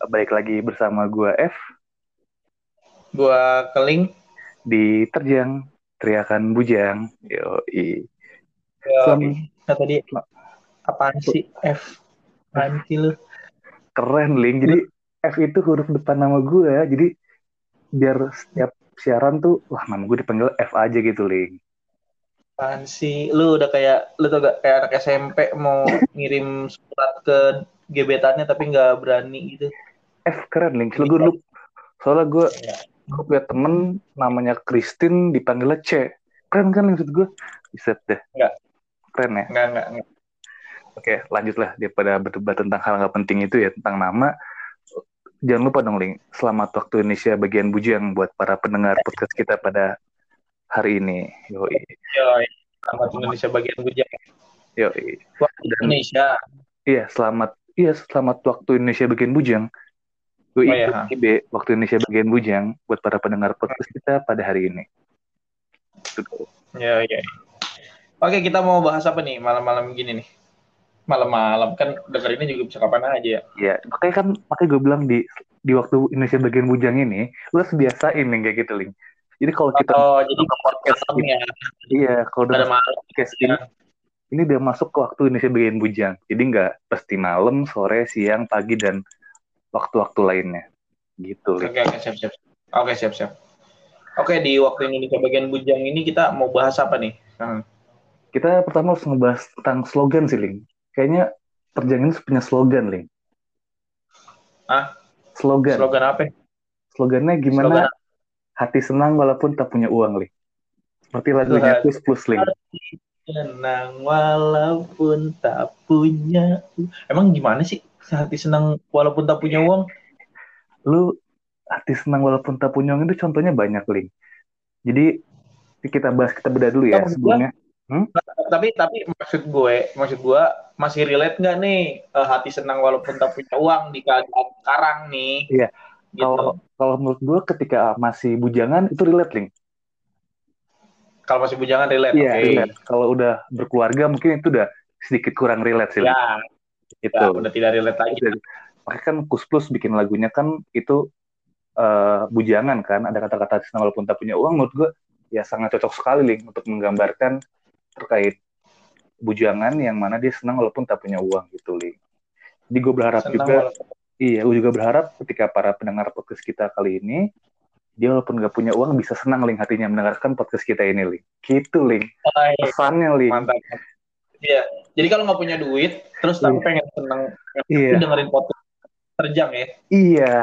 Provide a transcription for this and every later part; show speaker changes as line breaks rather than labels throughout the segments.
Balik lagi bersama gua F
Gua keling.
di Terjang Teriakan Bujang. Yo,
Ya,
Selam-
nah, tadi apaan sih F? Apaan sih lu?
keren Ling. Jadi F itu huruf depan nama gua. Jadi biar setiap siaran tuh, wah nama gue dipanggil F aja gitu Ling.
Apaan sih? Lu udah kayak lu tuh gak kayak anak SMP mau ngirim surat ke gebetannya tapi nggak berani gitu.
F keren Ling. Soalnya gue soalnya gue
Ya.
gue punya temen namanya Christine dipanggilnya C. Keren kan maksud gue? Bisa deh.
Enggak.
Keren ya.
Enggak enggak enggak.
Oke, lanjutlah daripada berdebat tentang hal nggak penting itu ya tentang nama. Jangan lupa dong, Ling. Selamat waktu Indonesia bagian bujang buat para pendengar podcast kita pada hari ini. Yoi,
Yoi. Selamat Indonesia bagian bujang.
yoi.
Waktu
Dan-
Indonesia.
Iya, selamat. Iya, selamat waktu Indonesia bagian bujang. Yoi,
Oh, iya.
IB, waktu Indonesia bagian bujang buat para pendengar podcast kita pada hari ini.
Ya ya. Oke kita mau bahas apa nih malam-malam gini nih? Malam-malam kan denger ini juga bisa kapan aja ya.
Iya, makanya kan makanya gue bilang di di waktu Indonesia bagian bujang ini, lu harus biasain nih kayak gitu, Ling. Jadi kalau kita
Oh jadi
podcast
malam ya.
Iya, kalau
Ada
udah podcast ini, ini udah masuk ke waktu Indonesia bagian bujang. Jadi nggak pasti malam, sore, siang, pagi, dan waktu-waktu lainnya. Gitu.
Oke oke siap siap. Oke siap siap. Oke di waktu Indonesia bagian bujang ini kita mau bahas apa nih? Hmm.
Kita pertama harus ngebahas tentang slogan sih, Ling. Kayaknya terjang ini punya slogan, Ling.
Ah?
Slogan.
Slogan apa? ya?
Slogannya gimana?
Slogan
Hati senang walaupun tak punya uang, Ling. Seperti lagunya
Tuhan.
Plus Plus, Ling.
Senang walaupun tak punya. Emang gimana sih hati senang walaupun tak punya uang?
Lu hati senang walaupun tak punya uang itu contohnya banyak, Ling. Jadi kita bahas kita beda dulu ya
Oh,
sebelumnya.
tapi tapi maksud gue maksud gue masih relate nggak nih eh, hati senang walaupun tak punya uang di keadaan sekarang nih
Iya.
gitu
Kalau kalau menurut gue ketika masih bujangan itu relate, Ling.
kalau masih bujangan relate
Iya,
oke
relate. Kalau udah berkeluarga mungkin itu udah sedikit kurang relate sih.
ya,
itu.
ya udah tidak relate lagi
Makanya kan Kus Plus bikin lagunya kan itu eh, bujangan kan, ada kata-kata senang walaupun tak punya uang. Menurut gue ya sangat cocok sekali Ling untuk menggambarkan terkait bujangan yang mana dia senang walaupun tak punya uang gitu Ling. Jadi gue berharap
Senang
juga,
walaupun-
iya gue juga berharap ketika para pendengar podcast kita kali ini dia walaupun nggak punya uang bisa senang Ling hatinya mendengarkan podcast kita ini Ling. Gitu
iya.
Pesannya Ling.
mantap iya jadi kalau nggak punya duit terus tapi
Iya.
pengen senang
Iya.
dengerin podcast terjang ya
Iya,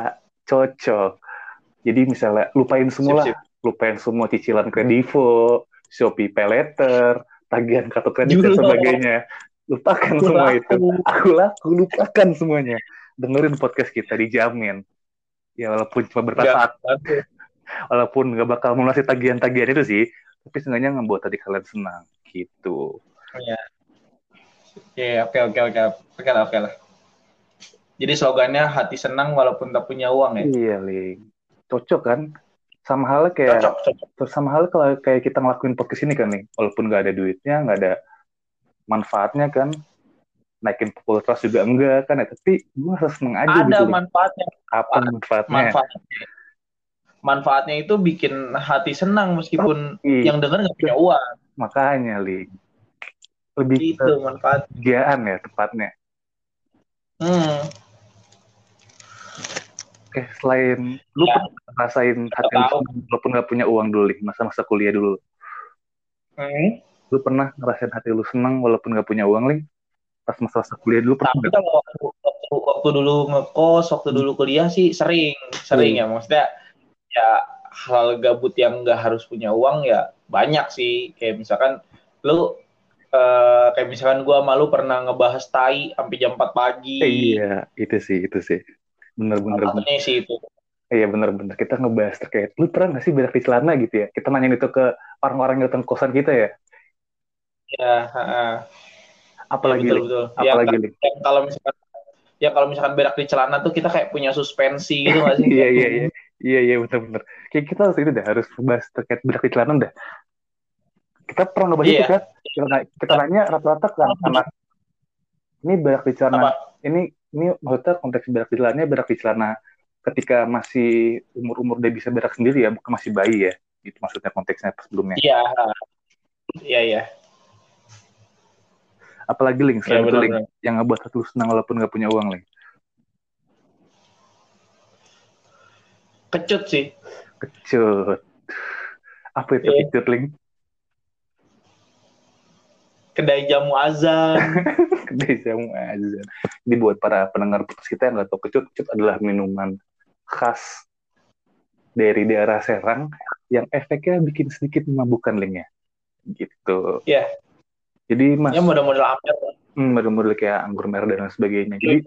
cocok. Jadi misalnya lupain semua lah, lupain semua cicilan kredivo, Shopee Paylater, tagihan kartu kredit dan sebagainya. Lupakan
Aku
semua
laku.
itu. Aku laku, lupakan semuanya. Dengerin podcast kita dijamin. Ya walaupun cuma
aduh.
walaupun nggak bakal melunasi tagihan-tagihan itu sih, tapi seenggaknya ngebuat tadi kalian senang gitu.
Iya, oke oke oke. Oke lah oke lah. Jadi slogannya hati senang walaupun tak punya uang ya?
Iya, Ling. Cocok kan? Sama halnya kayak
cocok cocok.
Terus sama hal kalau kayak kita ngelakuin podcast ini kan nih, walaupun nggak ada duitnya, nggak ada manfaatnya kan, naikin popularitas juga enggak kan ya, tapi gue harus seneng aja
ada
gitu.
Manfaatnya.
Apa manfaatnya?
manfaatnya. Manfaatnya itu bikin hati senang meskipun
Iya,
yang denger nggak punya uang.
Makanya, Ling. Lebih
itu
ke
manfaat
kebahagiaan ya tepatnya.
hmm.
Oke, selain lu
Ya.
pernah ngerasain hati lu walaupun nggak punya uang dulu, Ling, masa-masa kuliah dulu.
Hmm.
Lu pernah ngerasain hati lu seneng walaupun nggak punya uang, Ling? Pas masa-masa kuliah dulu pernah
tapi kalau waktu, waktu, waktu dulu ngekos waktu dulu kuliah sih sering sering ya maksudnya ya hal gabut yang nggak harus punya uang ya banyak sih kayak misalkan lu eh, kayak misalkan gua malu pernah ngebahas tai sampai jam 4 pagi
iya, itu sih, itu sih. Bener-bener.
Satunya sih itu
Iya bener-bener kita ngebahas terkait lu pernah gak sih berak di celana gitu ya kita nanyain itu ke orang-orang yang datang kosan kita ya
ya heeh.
apalagi
betul
Ling?
betul ya,
apalagi Ling?
yang kalau misalkan ya kalau misalkan berak di celana tuh kita kayak punya suspensi gitu nggak sih
iya iya iya iya iya bener-bener kayak kita harus itu dah harus bahas terkait berak di celana dah kita pernah ngebahas
Iya.
itu kan kita, na- kita nanya rata-rata kan anak ini berak di celana
Apa?
ini ini maksudnya konteks berak di celananya berak di celana ketika masih umur-umur dia bisa berak sendiri ya, bukan masih bayi ya. Itu maksudnya konteksnya sebelumnya.
Iya. Iya, iya.
Apalagi Link, selain
Iya,
itu Link, yang ngebuat lu senang walaupun nggak punya uang Link.
Kecut sih.
Kecut. Apa itu
Iya.
kecut Link?
Kedai jamu azan.
Kedai jamu azan. Ini buat para pendengar podcast kita yang nggak tahu kecut, kecut adalah minuman khas dari daerah Serang yang efeknya bikin sedikit memabukkan linknya. Gitu.
Iya.
Jadi mas,
ya model-model amer.
hmm, model-model kayak anggur merah dan lain sebagainya. Jadi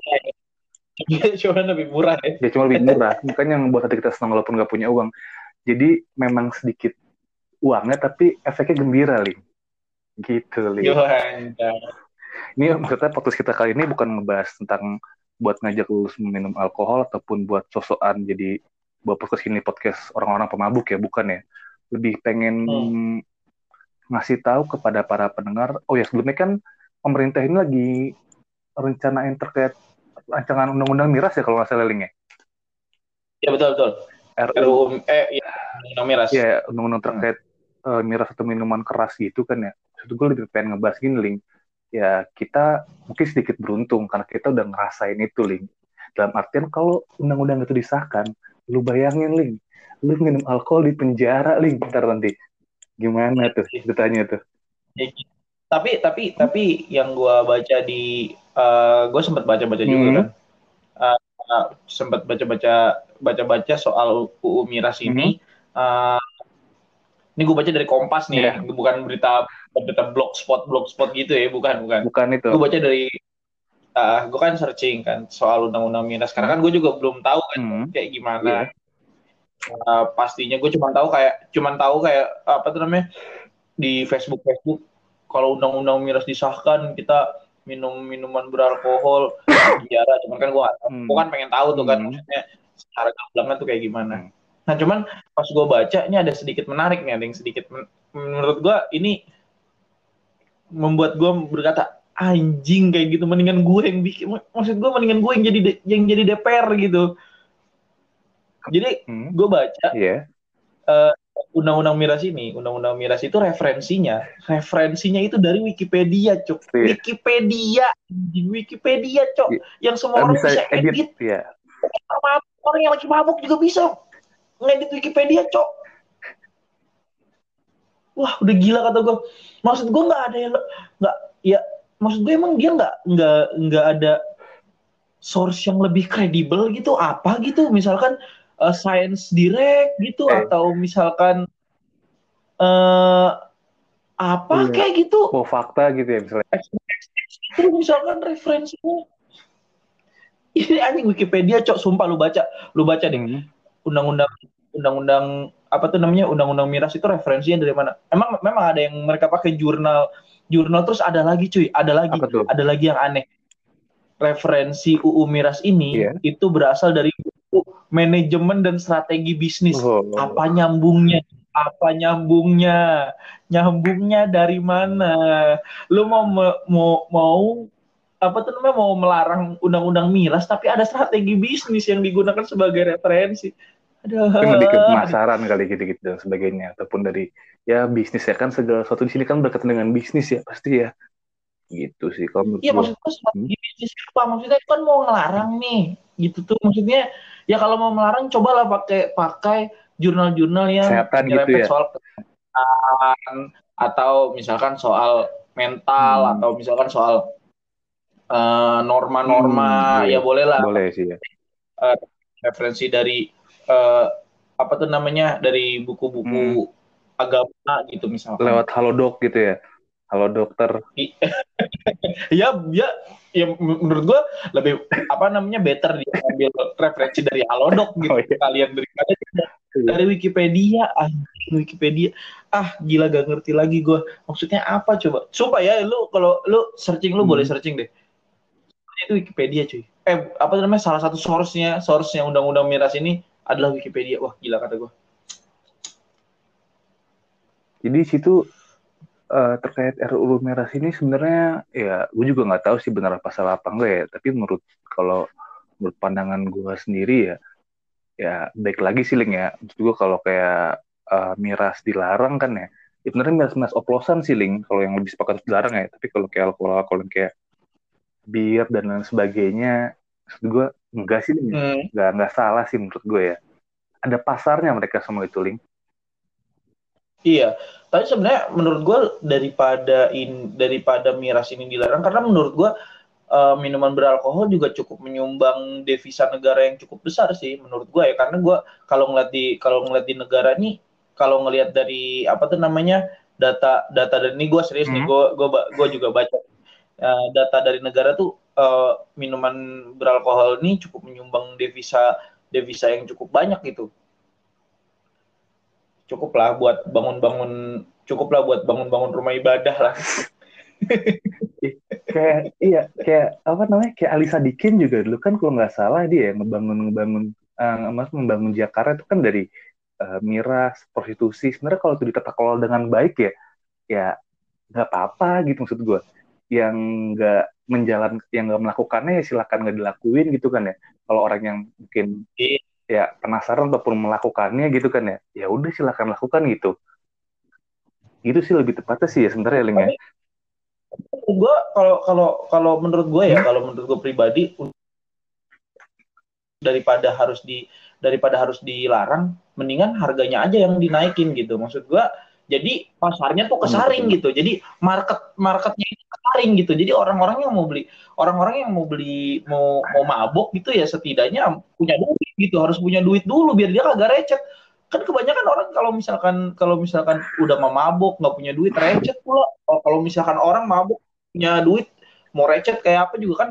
Cuma lebih murah ya.
ya cuma lebih murah. Makanya yang membuat hati kita senang walaupun nggak punya uang. Jadi memang sedikit uangnya tapi efeknya gembira, Link. Gitu.
Johan.
Ini maksudnya podcast kita kali ini bukan ngebahas tentang buat ngajak lu minum alkohol ataupun buat sosokan jadi buat podcast ini podcast orang-orang pemabuk ya, bukan ya. Lebih pengen
Hmm.
ngasih tahu kepada para pendengar. Oh ya sebelumnya kan pemerintah ini lagi rencanain terkait rancangan undang-undang miras ya kalau nggak salah Ling ya.
Ya betul betul.
RUU
eh ya undang miras.
ya undang-undang terkait eh, miras atau minuman keras gitu kan ya. Maksud gue lebih pengen ngebahas gini Ling. Ya kita mungkin sedikit beruntung karena kita udah ngerasain itu Ling. Dalam artian kalau undang-undang itu disahkan, lu bayangin Ling, lu minum alkohol di penjara Ling, ntar nanti. Gimana tuh ditanya tuh?
Ya, gitu. Tapi tapi tapi yang gua baca di eh gue sempat baca-baca juga
Hmm.
kan. Eh, eh, sempat baca-baca baca-baca soal UU miras ini. Eh, ini gue baca dari Kompas nih,
Iya.
bukan berita berita blogspot blogspot gitu ya, bukan bukan.
Bukan itu.
Gue baca dari eh gue kan searching kan soal undang-undang miras. Karena kan gue juga belum tahu kan
Hmm.
kayak gimana.
Iya.
Eh, pastinya gue cuma tahu kayak cuman tahu kayak apa tuh namanya di Facebook Facebook kalau undang-undang miras disahkan kita minum minuman beralkohol penjara cuman kan gue
Hmm.
gue kan pengen tahu tuh kan
Hmm.
maksudnya secara gamblangnya tuh kayak gimana
Hmm.
Nah cuman pas gue baca ini ada sedikit menarik nih ada yang sedikit men- menurut gue ini membuat gue berkata anjing kayak gitu mendingan gue yang bikin maksud gue mendingan gue yang jadi yang jadi DPR gitu jadi
Hmm.
gue baca
Iya.
undang-undang miras ini, undang-undang miras itu referensinya, referensinya itu dari Wikipedia, cuk.
Iya.
Wikipedia, anjing, Wikipedia, cuk.
Iya.
Yang semua
Eh,
orang
bisa
bisa,
edit,
edit.
ya.
Orang, orang yang lagi mabuk juga bisa ngedit Wikipedia, cuk. Wah, udah gila kata gue. Maksud gue nggak ada yang nggak, ya maksud gue emang dia nggak nggak nggak ada source yang lebih kredibel gitu apa gitu misalkan eh, Science Direct gitu
Eh.
atau misalkan eh apa
Iya.
kayak gitu
Oh fakta gitu ya misalnya.
itu misalkan referensinya ini anjing Wikipedia cok sumpah lu baca lu baca deh
Hmm.
Undang-undang undang-undang apa tuh namanya undang-undang miras itu referensinya dari mana emang memang ada yang mereka pakai jurnal jurnal terus ada lagi cuy ada lagi ada lagi yang aneh. Referensi UU Miras ini
Iya.
itu berasal dari buku manajemen dan strategi bisnis.
Oh.
Apa nyambungnya? Apa nyambungnya? Nyambungnya dari mana? Lu mau mau mau apa tuh namanya mau melarang undang-undang miras tapi ada strategi bisnis yang digunakan sebagai referensi. Aduh.
Mungkin lebih ke pemasaran kali gitu-gitu dan sebagainya ataupun dari ya bisnis ya kan segala sesuatu di sini kan berkaitan dengan bisnis ya pasti ya gitu sih kalau menurut
Iya
gua.
maksudnya strategi bisnis apa? Maksudnya kan mau ngelarang nih, gitu tuh. Maksudnya ya kalau mau melarang cobalah pakai pakai jurnal-jurnal yang
Kesehatan gitu ya.
soal kesehatan atau misalkan soal mental
Hmm.
atau misalkan soal eh, norma-norma
Hmm, iya.
ya boleh lah
boleh sih ya
referensi dari eh, apa tuh namanya dari buku-buku agama gitu misalkan.
lewat halodoc gitu ya? Halo dokter.
Ya ya ya menurut gua lebih apa namanya better dia ambil referensi dari Halodoc gitu.
Oh, iya.
kalian daripada dari Wikipedia ah Wikipedia. Ah gila gak ngerti lagi gua. Maksudnya apa coba? Sumpah ya lu kalau lu searching lu
Hmm.
boleh searching deh. Itu Wikipedia cuy. Eh apa namanya salah satu source-nya source-nya undang-undang miras ini adalah Wikipedia. Wah gila kata gua.
Jadi situ uh, terkait RUU Miras ini sebenarnya ya gue juga nggak tahu sih benar apa salah apa enggak ya. Tapi menurut kalau menurut pandangan gue sendiri ya ya baik lagi sih Ling ya. Maksud gue kalau kayak uh, miras dilarang kan ya. Ya miras-miras oplosan sih Ling kalau yang lebih sepakat dilarang ya. Tapi kalau kayak alkohol alkohol yang kayak bir dan lain sebagainya gue enggak sih hmm. enggak enggak salah sih menurut gue ya. Ada pasarnya mereka semua itu Ling
Iya, tapi sebenarnya menurut gue daripada in, daripada miras ini dilarang karena menurut gue uh, minuman beralkohol juga cukup menyumbang devisa negara yang cukup besar sih menurut gue ya. Karena gue kalau ngeliat di kalau ngeliat di negara ini kalau ngelihat dari apa tuh namanya data data dan ini gue serius hmm. nih gue gue gue juga baca. Uh, data dari negara tuh uh, minuman beralkohol ini cukup menyumbang devisa devisa yang cukup banyak gitu. Cukup lah buat bangun-bangun cukup lah buat bangun-bangun rumah ibadah lah.
Kayak iya kayak apa namanya kayak Alisa Dikin juga dulu. Kan kalau nggak salah dia membangun membangun uh, mas membangun Jakarta itu kan dari uh, miras prostitusi. Sebenarnya kalau itu ditata kelola dengan baik ya ya nggak apa-apa gitu maksud gue yang nggak menjalan yang nggak melakukannya ya silakan nggak dilakuin gitu kan ya. Kalau orang yang mungkin iya. ya penasaran ataupun melakukannya gitu kan ya ya udah silakan lakukan gitu. Itu sih lebih tepatnya sih ya sebenarnya Ling ya.
Gue kalau kalau kalau menurut gue ya hmm? kalau menurut gue pribadi daripada harus di daripada harus dilarang mendingan harganya aja yang dinaikin gitu. Maksud gue jadi pasarnya tuh kesaring gitu. jadi market marketnya itu kesaring gitu. Jadi orang-orang yang mau beli orang-orang yang mau beli mau mau mabok gitu ya setidaknya punya duit gitu. Harus punya duit dulu biar dia kagak recet. Kan kebanyakan orang kalau misalkan kalau misalkan udah mau mabuk nggak punya duit recet pula. Kalau misalkan orang mabuk punya duit mau recet kayak apa juga kan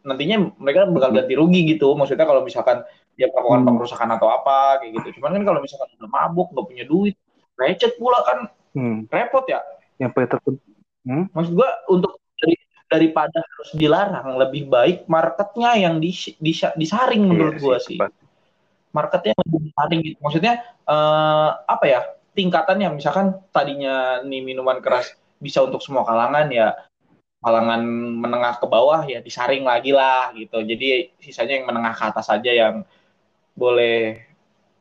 nantinya mereka bakal ganti rugi gitu. Maksudnya kalau misalkan dia melakukan hmm. pengerusakan atau apa kayak gitu. Cuman kan kalau misalkan udah mabuk nggak punya duit recet pula kan hmm. repot ya
yang paling terpenting
hmm? maksud gua untuk dari, daripada harus dilarang lebih baik marketnya yang di, di, disaring menurut iya, gua sih, sih. marketnya lebih disaring gitu maksudnya uh, apa ya tingkatannya misalkan tadinya nih minuman keras bisa untuk semua kalangan ya kalangan menengah ke bawah ya disaring lagi lah gitu jadi sisanya yang menengah ke atas saja yang boleh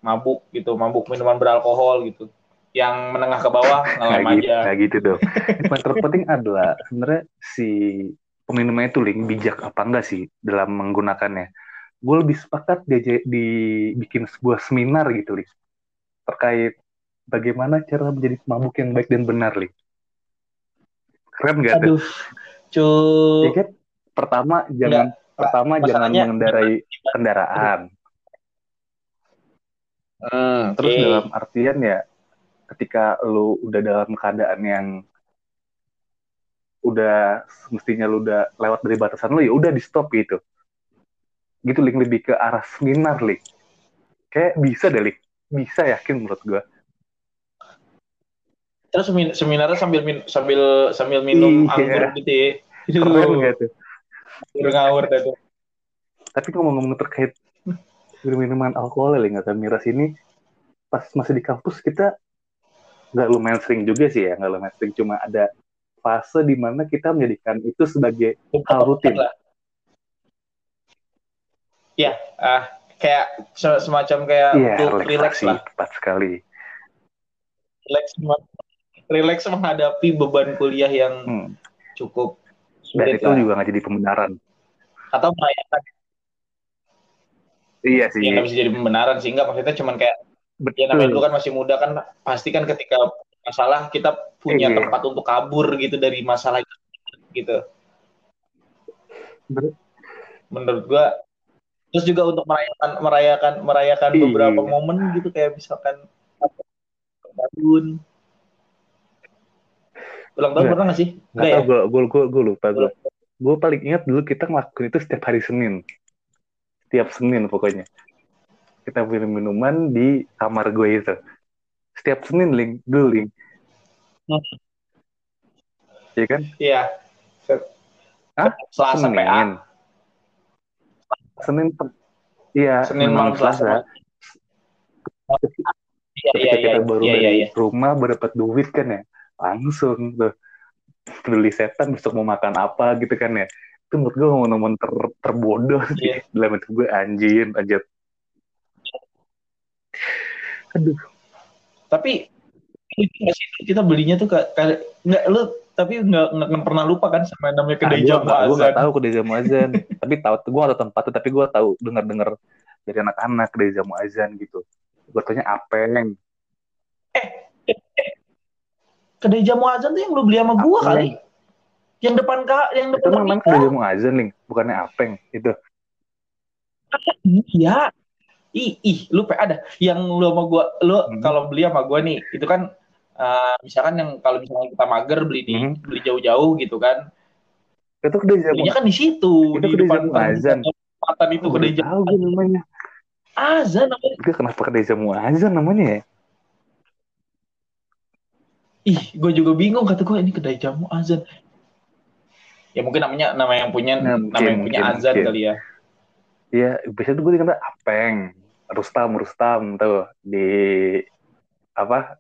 mabuk gitu mabuk minuman beralkohol gitu yang menengah ke bawah ngelem
nah, aja. Nah gitu dong. Yang terpenting adalah sebenarnya si peminumnya itu link bijak apa enggak sih dalam menggunakannya. Gue lebih sepakat dia dibikin sebuah seminar gitu link terkait bagaimana cara menjadi mabuk yang baik dan benar link. Keren gak Aduh, tuh?
Cuy.
Ya kan? Pertama jangan Enggak, pertama jangan mengendarai kendaraan. Hmm, Terus okay. dalam artian ya ketika lu udah dalam keadaan yang udah mestinya lu udah lewat dari batasan lu ya udah di stop gitu. Gitu link lebih ke arah seminar link kayak bisa deh link bisa yakin menurut gua.
Terus seminarnya sambil min sambil sambil minum iya. anggur gitu ya.
Keren gak tuh?
Ngawur tuh.
Tapi ngomong-ngomong terkait minuman alkohol ya nggak miras ini pas masih di kampus kita nggak lumayan sering juga sih ya nggak lumayan sering. Cuma ada fase di mana kita menjadikan itu sebagai hal rutin.
ya uh, kayak semacam kayak
yeah, untuk relax lah. tepat sekali.
Relax relax menghadapi beban kuliah yang hmm. cukup
sulit dan itu lah. juga nggak jadi pembenaran.
Atau merayakan.
Iya sih.
Ya, bisa jadi pembenaran sih. Nggak maksudnya cuman kayak Betul. Ya namanya dulu kan masih muda kan pasti kan ketika masalah kita punya iya. tempat untuk kabur gitu dari masalah itu gitu. Ber Menurut gua terus juga untuk merayakan merayakan merayakan iya. beberapa momen gitu kayak misalkan tahun ulang tahun pernah gak sih?
Nggak ya? gue gue gue gue lupa gue. Gue paling ingat dulu kita ngelakuin itu setiap hari Senin. Setiap Senin pokoknya kita minum minuman di kamar gue itu. Setiap Senin link dulu link hmm. iya kan?
Iya.
Hah? Selasa Senin. PA. Senin iya
Senin malam Selasa.
Ketika iya, iya, kita iya, baru iya, dari iya, iya. rumah berdapat duit kan ya? Langsung tuh. Peduli setan besok mau makan apa gitu kan ya? Itu menurut gue momen-momen ter, terbodoh sih.
Iya.
dalam hidup gue anjir anjir aduh.
Tapi itu nggak kita belinya tuh kayak nggak lu tapi nggak nggak nggak pernah lupa kan sama namanya kedai
gue
jamu
gak, gue
azan.
gak tahu kedai jamu azan tapi tahu gue atau tempatnya tapi gue tahu dengar dengar dari anak-anak kedai jamu azan gitu. Gue tanya apeng.
Kedai jamu azan tuh yang lu beli sama gua
Apa?
kali. Yang depan kak, yang
itu
depan
namanya kedai jamu azan ling. Bukannya apeng itu.
Iya. Ih, ih, lu pe ada yang lu sama gua, lu
Hmm.
kalau beli sama gua nih, itu kan eh, misalkan yang kalau misalnya kita mager beli di
Hmm.
beli jauh-jauh gitu kan,
itu kedai jamu
belinya kan di situ
Itu
di
kedai
depan
azan.
tempatan itu
Oh,
kedai jamu
tahu namanya
azan namanya.
gue kenapa kedai jamu azan namanya ya
Ih, gue juga bingung kata gue ini kedai jamu azan. Ya mungkin namanya nama yang punya
Nah,
nama yang punya
mungkin,
azan
mungkin.
kali ya.
Iya, biasanya tuh gue dikenal Apeng, Rustam, Rustam tuh di apa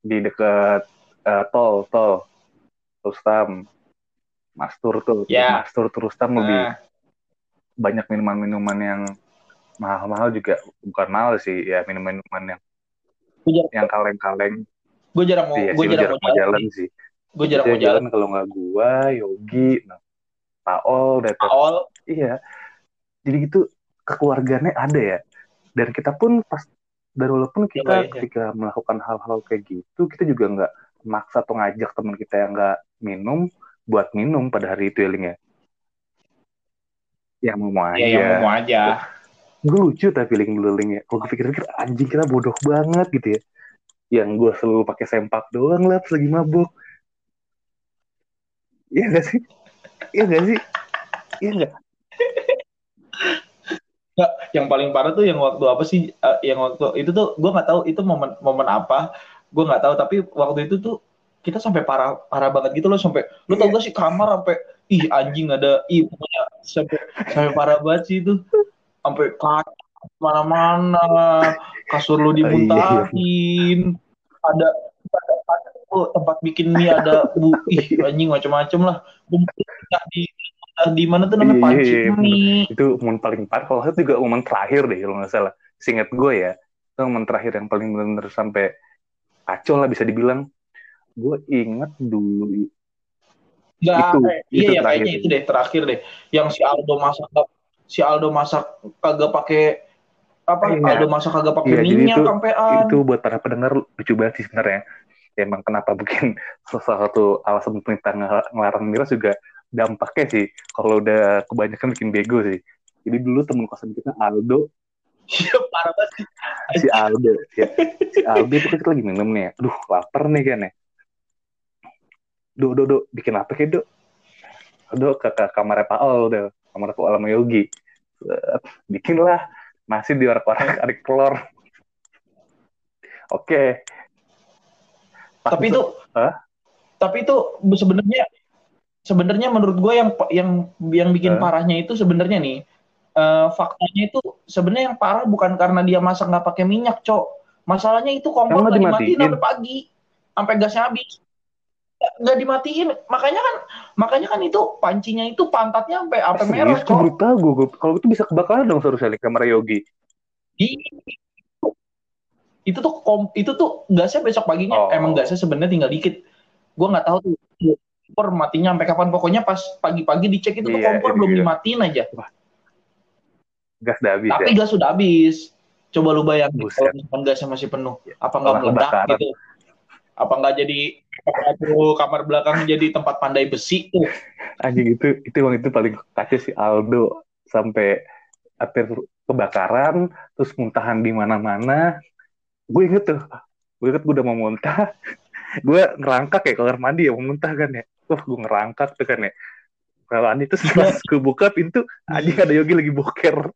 di dekat eh, tol, tol, Rustam, Mastur tuh,
Ya.
Mastur tuh Rustam lebih
Nah,
banyak minuman-minuman yang mahal-mahal juga bukan mahal sih, ya minuman-minuman yang
gue jarang,
yang kaleng-kaleng.
gue jarang mau
Iya
gue jarang
jarang
mau jalan.
jalan sih.
Gue jarang mau jalan.
kalau nggak gua, Yogi, nah, Datar.
Awal
Iya. Jadi gitu kekeluargaannya ada ya. Dan kita pun pas dan walaupun kita
Iya, iya.
ketika melakukan hal-hal kayak gitu, kita juga nggak maksa atau ngajak teman kita yang nggak minum buat minum pada hari itu ya Ling ya. Yang mau mau aja.
ya yang mau aja.
Gue lucu tapi Ling dulu Ling ya. Kalau gue pikir-pikir anjing kita bodoh banget gitu ya. Yang gue selalu pakai sempak doang lah pas lagi mabuk. Iya gak sih? Iya gak sih? Iya gak?
Nggak, yang paling parah tuh yang waktu apa sih? eh, yang waktu itu tuh gue nggak tahu itu momen momen apa. Gue nggak tahu tapi waktu itu tuh kita sampai parah parah banget gitu loh sampai lu tau gak sih kamar sampai ih anjing ada ih pokoknya sampai sampai parah banget sih itu sampai kaca mana-mana kasur lu dimuntahin ada ada, ada oh, tempat bikin mie ada bu ih anjing macam-macam lah Muntah di di mana tuh namanya
Iya, iya,
panci
iya,
mie
itu momen paling parah kalau itu juga momen terakhir deh kalau nggak salah singkat gue ya itu momen terakhir yang paling benar-benar sampai kacau lah bisa dibilang gue inget dulu
Nggak,
Itu,
eh,
itu
iya ya
terakhir.
kayaknya itu deh terakhir deh. Yang si Aldo masak si Aldo masak kagak pakai apa?
Iya.
Aldo masak kagak pakai
Iya, jadi
minyak
itu-
sampean.
itu buat para pendengar lucu banget sih sebenarnya Ya, emang kenapa bikin salah satu alasan pemerintah ngel- ngelarang miras juga dampaknya sih kalau udah kebanyakan bikin bego sih. Jadi dulu temen kosan kita Aldo.
Iya parah banget. sih.
si Aldo ya. Si Aldo itu kan kita lagi minum nih. Ya. aduh lapar nih kan ya. Do do do bikin apa kayak do do ke, ke kamarnya Pak Ol do kamar Pak Ol sama Yogi. Set, bikin lah. Nasi di orak-orak adik telur. Oke. Pas
Tapi itu tapi itu sebenarnya sebenarnya menurut gue yang yang yang bikin
Hah?
parahnya itu sebenarnya nih eh, faktanya itu sebenarnya yang parah bukan karena dia masak nggak pakai minyak, cok. Masalahnya itu kompor nggak
dimatiin?
sampai pagi, sampai gasnya habis. Nggak- dimatiin, makanya kan makanya kan itu pancinya itu pantatnya sampai
Eh,
merah, cok.
baru tahu gue kalau itu bisa kebakaran dong seharusnya di kamar Yogi
Di- itu tuh kom, itu tuh gasnya besok paginya
Oh.
emang gasnya sebenarnya tinggal dikit. Gue nggak tahu tuh kompor matinya sampai kapan. Pokoknya pas pagi-pagi dicek itu tuh
Iya,
kompor
iya,
belum
iya.
dimatiin aja.
gas udah habis
Tapi
ya
gas sudah habis. Coba lu bayangin
Buset.
kalau misalkan gasnya masih penuh, apa nggak meledak gitu? Apa nggak jadi tuh kamar belakang jadi tempat pandai besi tuh?
anjing itu itu emang itu paling kacau si Aldo sampai hampir kebakaran terus muntahan di mana-mana gue inget tuh gue inget gue udah mau muntah gue ngerangkak ya kamar mandi ya mau muntah kan ya wah gue ngerangkak tuh kan ya. Kalau Andi terus pas gue buka pintu anjing ada Yogi lagi boker.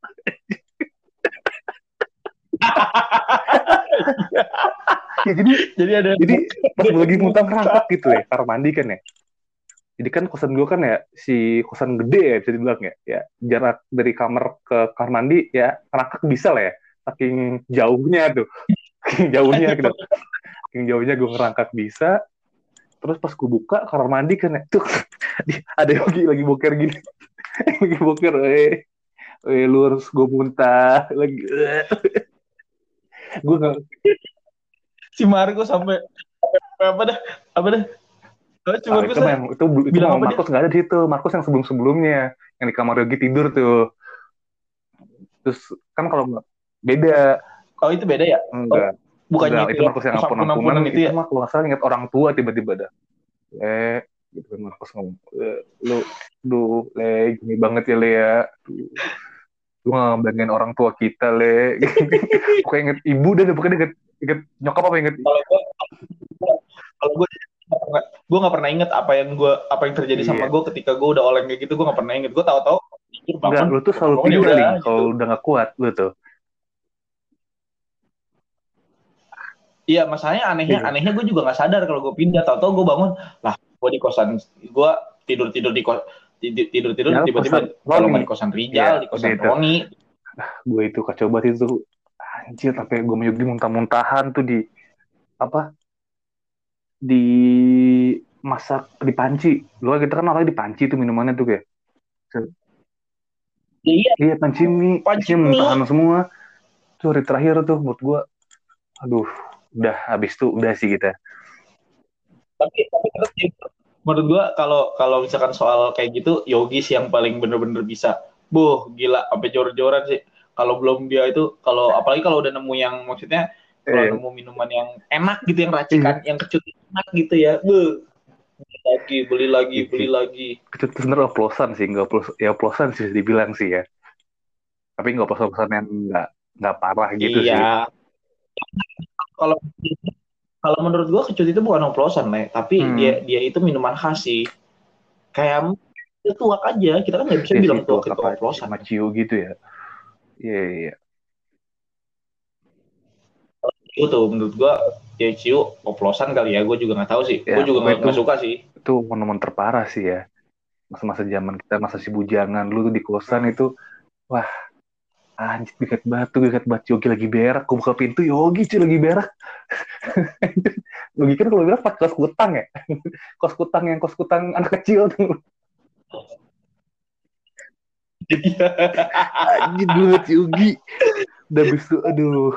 Ya jadi
Jadi ada
jadi pas gue lagi muntah ngerangkak gitu ya kamar mandi kan ya. Jadi kan kosan gue kan ya si kosan gede ya bisa dibilang ya. Ya jarak dari kamar ke kamar mandi ya ngerangkak bisa lah ya. Saking jauhnya tuh. Saking jauhnya gitu. Saking jauhnya gue ngerangkak bisa terus pas gue buka kamar mandi kan ya. Tuh ada Yogi lagi boker gini. Lagi boker eh eh lu harus gue muntah. Lagi gue nggak
si Marco sampai apa dah apa dah? Oh, cuma
Ah, itu, memang, itu, itu
bilang
Markus nggak ada di situ. Markus yang sebelum sebelumnya yang di kamar Yogi tidur tuh. Terus kan kalau beda.
Oh itu beda ya?
Enggak
bukannya
enggak, itu Markus yang ampun-ampunan
ampun-ampunan
itu,
itu ya
mah kalau nggak salah ingat orang tua tiba-tiba dah. Eh, gitu kan Markus ngomong, "Eh, lu, lu, le, gini banget ya le ya. Tuh. Lu ngebanggain orang tua kita le. Pokoknya inget ibu dan pokoknya inget, inget nyokap apa inget
kalau gue kalau gue gue nggak pernah inget apa yang gue apa yang terjadi sama
Iya.
gue ketika gue udah oleng kayak gitu gue nggak pernah inget gue tahu-tahu
Enggak, lu tuh selalu
ya
tidur Ling,
gitu.
kalau udah nggak kuat lu tuh.
Iya, masalahnya anehnya
Iya.
anehnya gue juga nggak sadar kalau gue pindah. Tahu-tahu gue bangun, lah gue di kosan gue tidur tidur di kos tidur tidur
Ya,
tiba-tiba kalau nggak di kosan Rijal,
Iya,
di kosan
itu.
Roni.
gue itu kacau banget itu anjir sampai gue menyugi muntah-muntahan tuh di apa di masak di panci lu kita kan orangnya di panci tuh minumannya tuh kayak
Ya, iya,
iya panci mie
Panci
isinya
mie.
muntahan semua tuh hari terakhir tuh buat gue aduh udah habis tuh udah sih kita
tapi tapi terus gitu. menurut gue kalau kalau misalkan soal kayak gitu Yogi sih yang paling bener-bener bisa. Buh, gila sampai jor-joran sih. Kalau belum dia itu kalau apalagi kalau udah nemu yang maksudnya kalau
eh,
nemu minuman yang enak gitu yang racikan yang kecut enak gitu ya. Buh. Beli lagi, beli lagi,
Iya.
beli lagi.
itu tuh sebenarnya oplosan sih nggak oplos ya oplosan sih dibilang sih ya tapi nggak oplosan yang nggak nggak parah gitu sih
iya. Kalau kalau menurut gua kecut itu bukan oplosan, Le, tapi
Hmm.
dia dia itu minuman khas sih. Kayak itu tuak aja, kita kan nggak bisa
Iya
bilang tuak itu oplosan.
sama Cio gitu ya iya iya.
Itu tuh menurut gua ya Ciu oplosan kali ya, gua juga nggak tahu sih.
Ya,
gua juga nggak suka sih.
itu momen terparah sih ya masa-masa zaman kita masa si bujangan lu tuh di kosan itu wah anjir dekat batu dekat batu. Yogi lagi berak. Gue buka pintu Yogi cuy lagi berak. Yogi kan kalau berak pas kos kutang ya? Kos kutang yang kos kutang anak kecil tuh. Anjir banget Yogi. Udah habis tuh aduh.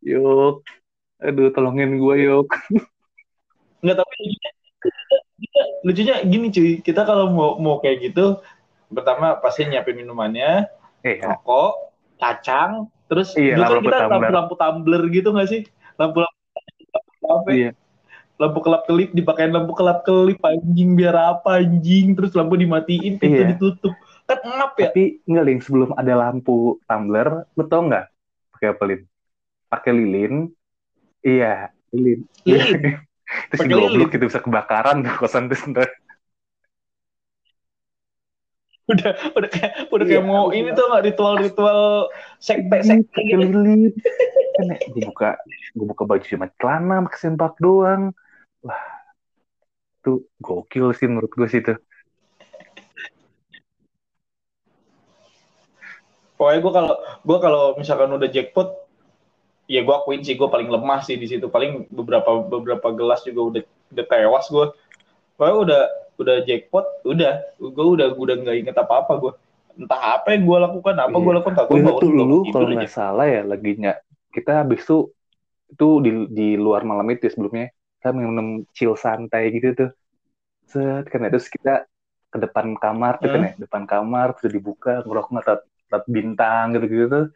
Yok. Aduh tolongin gue Yok.
Nggak tapi lucunya- lucunya gini cuy, kita kalau mau mau kayak gitu, pertama pasti nyiapin minumannya,
eh ya.
rokok, kacang, terus
Iya,
dulu kan
lampu
kita
tumbler.
lampu-lampu tumbler gitu nggak sih? Lampu-lampu lampu
iya
lampu kelap kelip dipakein lampu kelap kelip anjing biar apa anjing terus lampu dimatiin pintu
Iya.
ditutup kan ngap ya
Tapi enggak Lin, sebelum ada lampu tumbler, lu tau nggak pakai apa Lin? Pakai lilin. Iya, lilin.
Lilin?
Terus
Pakai
goblok
lilin?
itu bisa kebakaran tuh kosan ntar.
Udah udah kayak udah kayak
Iya,
mau ini tuh nggak? Ritual-ritual sekte sekte
Pakai
gitu
gue buka gue buka baju cuma celana pakai sempak doang. Wah, tuh gokil sih menurut gue sih itu.
pokoknya gue kalau gue kalau misalkan udah jackpot ya gue akuin sih gue paling lemah sih di situ. Paling beberapa beberapa gelas juga udah udah tewas gue pokoknya udah udah jackpot udah gue udah udah nggak inget apa apa gue entah apa yang gue lakukan apa gue
Iya.
lakukan tak gue
Gue
bangun
tuh
bangun
dulu kalau nggak salah ya lagi ny- kita habis tuh itu di di luar malam itu ya, sebelumnya kita minum chill santai gitu tuh. Set kan ya, terus kita ke depan kamar tuh kan
Hmm.
ya, depan kamar terus dibuka ngerokok ngeliat ngeliat bintang gitu-gitu tuh.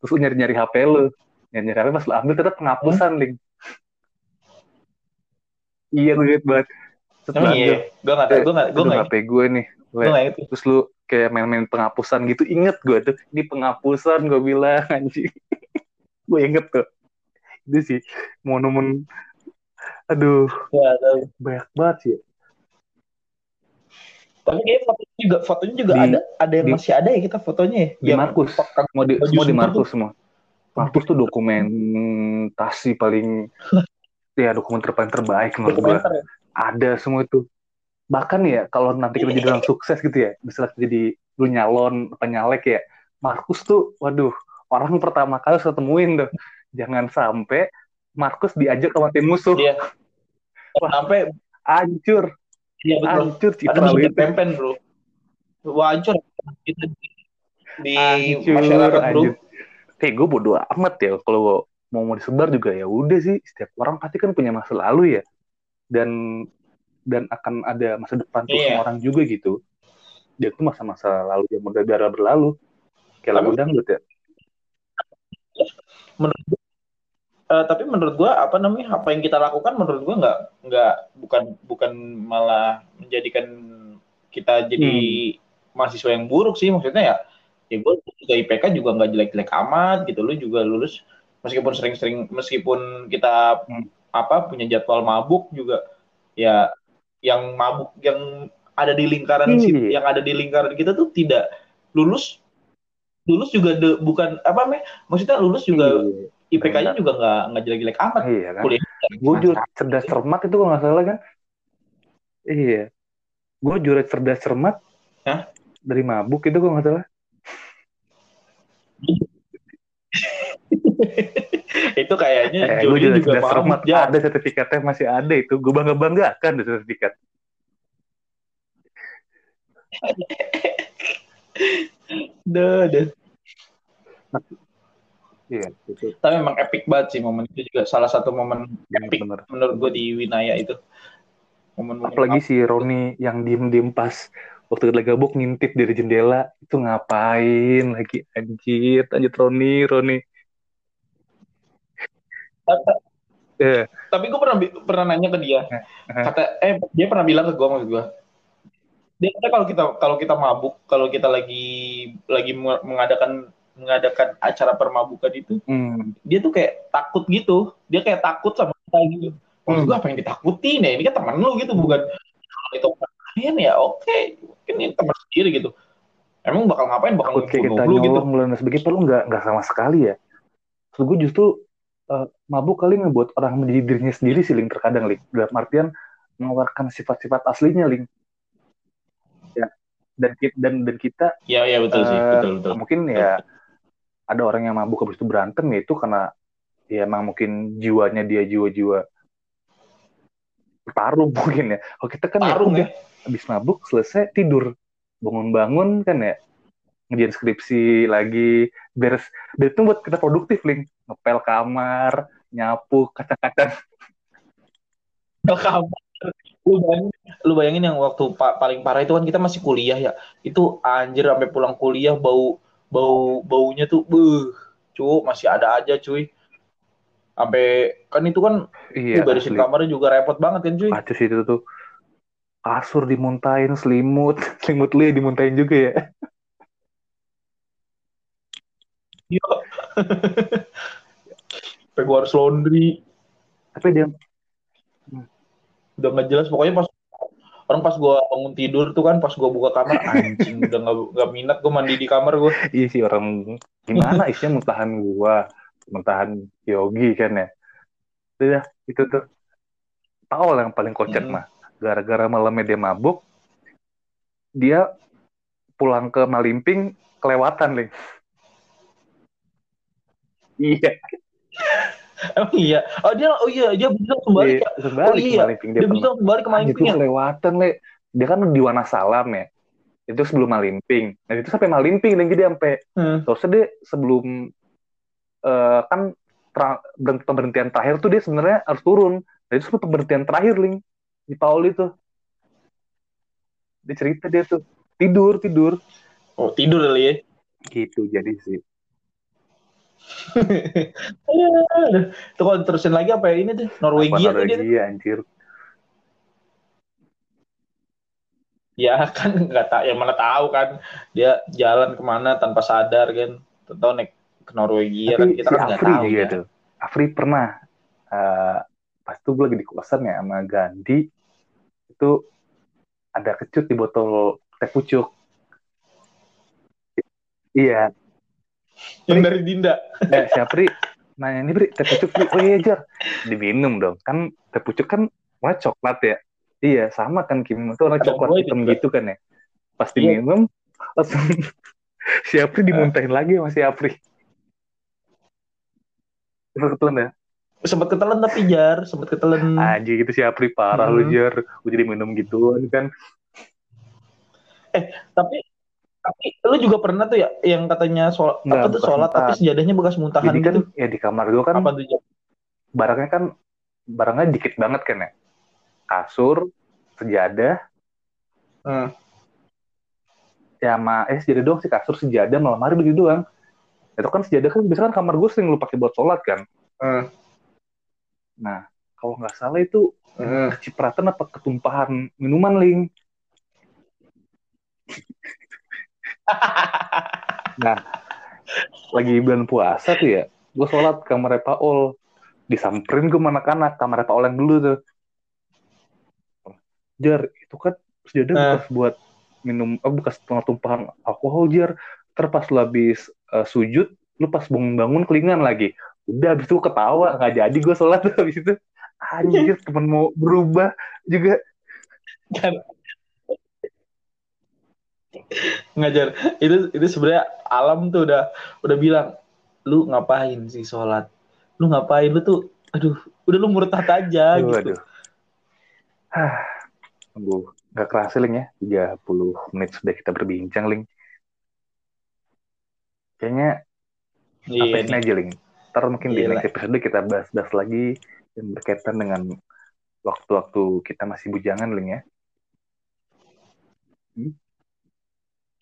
Terus lu nyari-nyari HP lu. Nyari-nyari HP pas lu ambil ternyata penghapusan link. Iya gue banget.
Emang iya, gue tahu, gue nggak, gue nggak,
HP gue nih.
gue nggak inget.
Terus lu kayak main-main penghapusan gitu, inget gue tuh, ini penghapusan gue bilang anjing. gue inget tuh. Itu sih momen aduh
Nggak tahu.
banyak banget sih.
Tapi kayaknya fotonya juga, fotonya juga
Di-
ada, ada yang
di-
masih ada ya kita fotonya ya.
Di Markus, semua di, semua di Markus semua. Markus tuh dokumentasi paling ya dokumenter paling terbaik menurut gue. Ada semua itu. Bahkan ya kalau nanti kita jadi orang sukses gitu ya, bisa jadi lu nyalon penyalek ya. Markus tuh, waduh, orang pertama kali saya temuin tuh. Jangan sampai Markus diajak sama tim musuh.
Iya. sampai
hancur
iya betul
hancur
ada
citra
bisa
itu
pempen bro Wah, hancur kita di, di
hancur
masyarakat bro
hancur kayak gue bodo amat ya kalau mau mau disebar juga ya udah sih setiap orang pasti kan punya masa lalu ya dan dan akan ada masa depan tuh semua orang juga gitu. Dia tuh masa-masa lalu yang udah biar berlalu. Kayak lagu dangdut ya?
Eh, tapi menurut gua apa namanya apa yang kita lakukan menurut gua nggak nggak bukan bukan malah menjadikan kita jadi mahasiswa yang buruk sih maksudnya ya ya gue juga IPK juga nggak jelek-jelek amat gitu. Lu juga lulus meskipun sering-sering meskipun kita
Hmm.
Apa punya jadwal mabuk juga. Ya yang mabuk yang ada di lingkaran
Iya.
yang ada di lingkaran kita tuh tidak lulus. Lulus juga de- bukan apa namanya maksudnya lulus juga IPK-nya juga nggak nggak jelek-jelek amat.
Iya kan?
Kuliah
gue juara cerdas cermat itu kalau nggak salah kan? Iya. Gue juara cerdas cermat
Hah?
dari mabuk itu kalau nggak salah
itu kayaknya
eh,
Jody juga
cermat
ya
ada sertifikatnya masih ada itu. Gue bangga banggakan tuh sertifikat.
Duh, duh.
iya itu.
Tapi memang epic banget sih momen itu juga. Salah satu momen epic
bener.
menurut gue di Winaya itu. Momen-momen
apalagi si Roni yang diem diem pas waktu lagi gabuk ngintip dari jendela. Itu ngapain lagi? Anjir anjir Roni Roni eh
tapi gue pernah pernah nanya ke dia. Kata eh dia pernah bilang ke gue maksud gue dia kata kalau kita kalau kita mabuk kalau kita lagi lagi meng- mengadakan mengadakan acara permabukan itu
hmm,
dia tuh kayak takut gitu. Dia kayak takut sama kita gitu. Maksud
Hmm.
gue apa yang ditakutin ya? Ini kan teman lu gitu bukan kalau itu lain ya. Oke mungkin ini teman sendiri gitu. Emang bakal ngapain bakal
takut kayak kita
lu gitu?
nyolong gitu. dan sebagainya perlu nggak nggak sama sekali ya? Terus gue justru eh, mabuk kali ngebuat orang menjadi dirinya sendiri sih Ling terkadang Ling dalam artian mengeluarkan sifat-sifat aslinya Ling ya dan kita dan dan kita
ya ya betul sih.
Eh,
betul betul.
mungkin ya ada orang yang mabuk habis itu berantem ya itu karena ya emang mungkin jiwanya dia jiwa-jiwa bertarung mungkin ya. Kalau kita kan ya
tarung
udah
ya.
habis mabuk selesai tidur. Bangun-bangun kan ya ngerjain skripsi lagi beres. Dan itu buat kita produktif link. Ngepel kamar nyapu
Ke kamar. lu bayangin lu bayangin yang waktu pa- paling parah itu kan kita masih kuliah ya. Itu anjir sampai pulang kuliah bau bau baunya tuh beuh. Cu masih ada aja cuy. Sampai kan itu kan
iya
barisin
asli.
kamarnya juga repot banget kan cuy.
Kacau sih itu tuh. Kasur dimuntahin selimut. Selimut lu ya dimuntahin juga ya.
sampai gua harus laundry.
Tapi dia
udah nggak jelas pokoknya pas orang pas gua bangun tidur tuh kan pas gua buka kamar anjing udah nggak nggak minat gua mandi di kamar gua.
Iya sih orang gimana isinya muntahan gua? Muntahan Yogi kan ya? Udah itu tuh. Tau lah yang paling kocak
Hmm.
mah. Gara-gara malamnya dia mabuk dia pulang ke Malimping kelewatan nih iya
emang iya. Oh dia oh iya dia bisa langsung balik
iya,
ya
langsung balik
Oh,
ke. Malimping dia
dia bisa langsung balik ke Malimping
gua
ya
kelewatan le. Dia kan di Wanasalam ya. Itu sebelum Malimping nah itu sampai Malimping lagi dia sampai
Hmm.
terusnya dia sebelum eh, kan pemberhentian terakhir tuh dia sebenarnya harus turun. Nah itu sempat pemberhentian terakhir ling di Paul itu dia cerita dia tuh tidur tidur.
Oh tidur kali ya?
Gitu jadi sih
Tuh kalau terusin lagi apa ya? Ini tuh Norwegia
Apa
tuh.
Norwegia anjir?
Ya kan nggak tak yang mana tahu kan. Dia jalan ke mana tanpa sadar kan. Tahu naik ke Norwegia kan
tapi
kita
si
kan nggak tahu
juga
ya.
tuh. Afri pernah eh, pas itu gue lagi di kosan ya sama Gandhi itu ada kecut di botol teh pucuk. Iya
Yang dari Dinda.
Nah, si Apri nanya ini Bri, teh pucuk Bri. Oh iya Jar, diminum dong. Kan teh pucuk kan warna coklat ya. Iya, sama kan Kim. Itu warna coklat hitam gitu kan ya. Pas
Iya.
diminum, langsung si Apri dimuntahin lagi sama si Apri. Kebetulan ya.
Sempat ketelan tapi jar, sempat ketelan.
Anjing gitu sih Apri parah hmm. lu jar. Gue jadi minum gitu kan.
Eh, tapi tapi lu juga pernah tuh ya yang katanya sholat apa tuh sholat tapi sejadahnya bekas muntahan
Jadi kan
gitu.
ya di kamar gue kan
apa tuh,
barangnya kan barangnya dikit banget kan ya. Kasur, sejadah, hmm. ya sama eh sejadah doang sih kasur sejadah malam hari begitu doang itu kan sejadah kan biasanya kan kamar gue sering lu pakai buat sholat kan hmm. nah kalau nggak salah itu hmm. kecipratan apa ketumpahan minuman ling nah lagi bulan puasa tuh ya gue sholat kamar Paul. Disamperin gue anak-anak kamar Paul yang dulu tuh. Jar itu kan sejadah uh. bekas buat minum oh, bekas tumpahan alkohol jar. Terpas lu habis uh, sujud lu pas bangun-bangun kelingan lagi. Udah habis itu ketawa. Nggak jadi gue sholat habis itu. Anjir temen mau berubah juga. Kan
ngajar itu itu sebenarnya alam tuh udah udah bilang lu ngapain sih sholat lu ngapain lu tuh aduh udah lu murtad aja aduh, gitu
aduh Gak kerasa, Ling ya. 30 menit sudah kita berbincang, Ling. Kayaknya iya, apa ini aja, Ling. Ntar mungkin iya, di next episode kita bahas-bahas lagi yang berkaitan dengan waktu-waktu kita masih bujangan, Ling ya.
Hmm?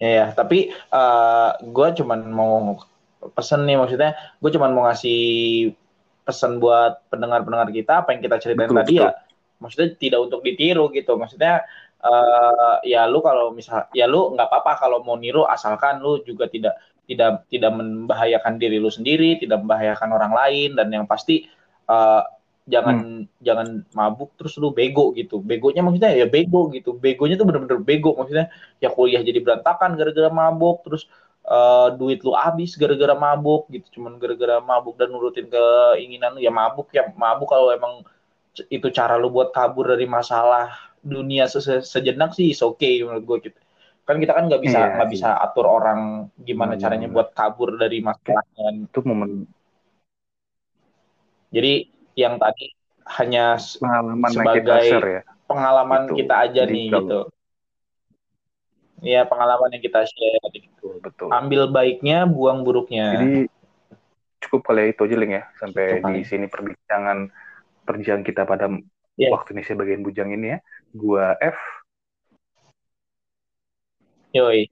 Ya, tapi uh, eh, gue cuman mau pesen nih maksudnya, gue cuman mau ngasih pesan buat pendengar-pendengar kita apa yang kita ceritain betul, tadi ya. betul. ya. Maksudnya tidak untuk ditiru gitu. Maksudnya uh, ya lu kalau misal ya lu nggak apa-apa kalau mau niru asalkan lu juga tidak tidak tidak membahayakan diri lu sendiri, tidak membahayakan orang lain dan yang pasti uh, jangan hmm. jangan mabuk terus lu bego gitu. Begonya maksudnya ya bego gitu. Begonya tuh bener-bener bego maksudnya ya kuliah jadi berantakan gara-gara mabuk terus uh, duit lu habis gara-gara mabuk gitu. Cuman gara-gara mabuk dan nurutin keinginan lu ya mabuk ya mabuk kalau emang itu cara lu buat kabur dari masalah dunia se sejenak sih is okay menurut gue gitu kan kita kan nggak bisa iya nggak iya, bisa atur orang gimana hmm. caranya buat kabur dari masalah
itu momen
jadi yang tadi hanya pengalaman sebagai kita ya. pengalaman itu. kita aja jadi nih kalau... gitu ya pengalaman yang kita share gitu. betul. ambil baiknya buang buruknya
jadi cukup kali ya itu aja Ling ya sampai cukup di sini perbincangan perbincangan kita pada yeah. waktu Indonesia bagian bujang ini ya. Gua F.
Yoi.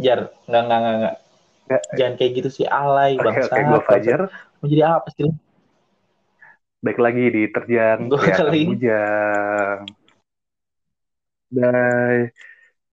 Jar, enggak enggak enggak. enggak. Jangan kayak gitu sih alay
okay, bangsa. Oke, okay, gua Fajar.
Mau jadi apa sih?
Baik lagi di terjang ya, bujang. Bye.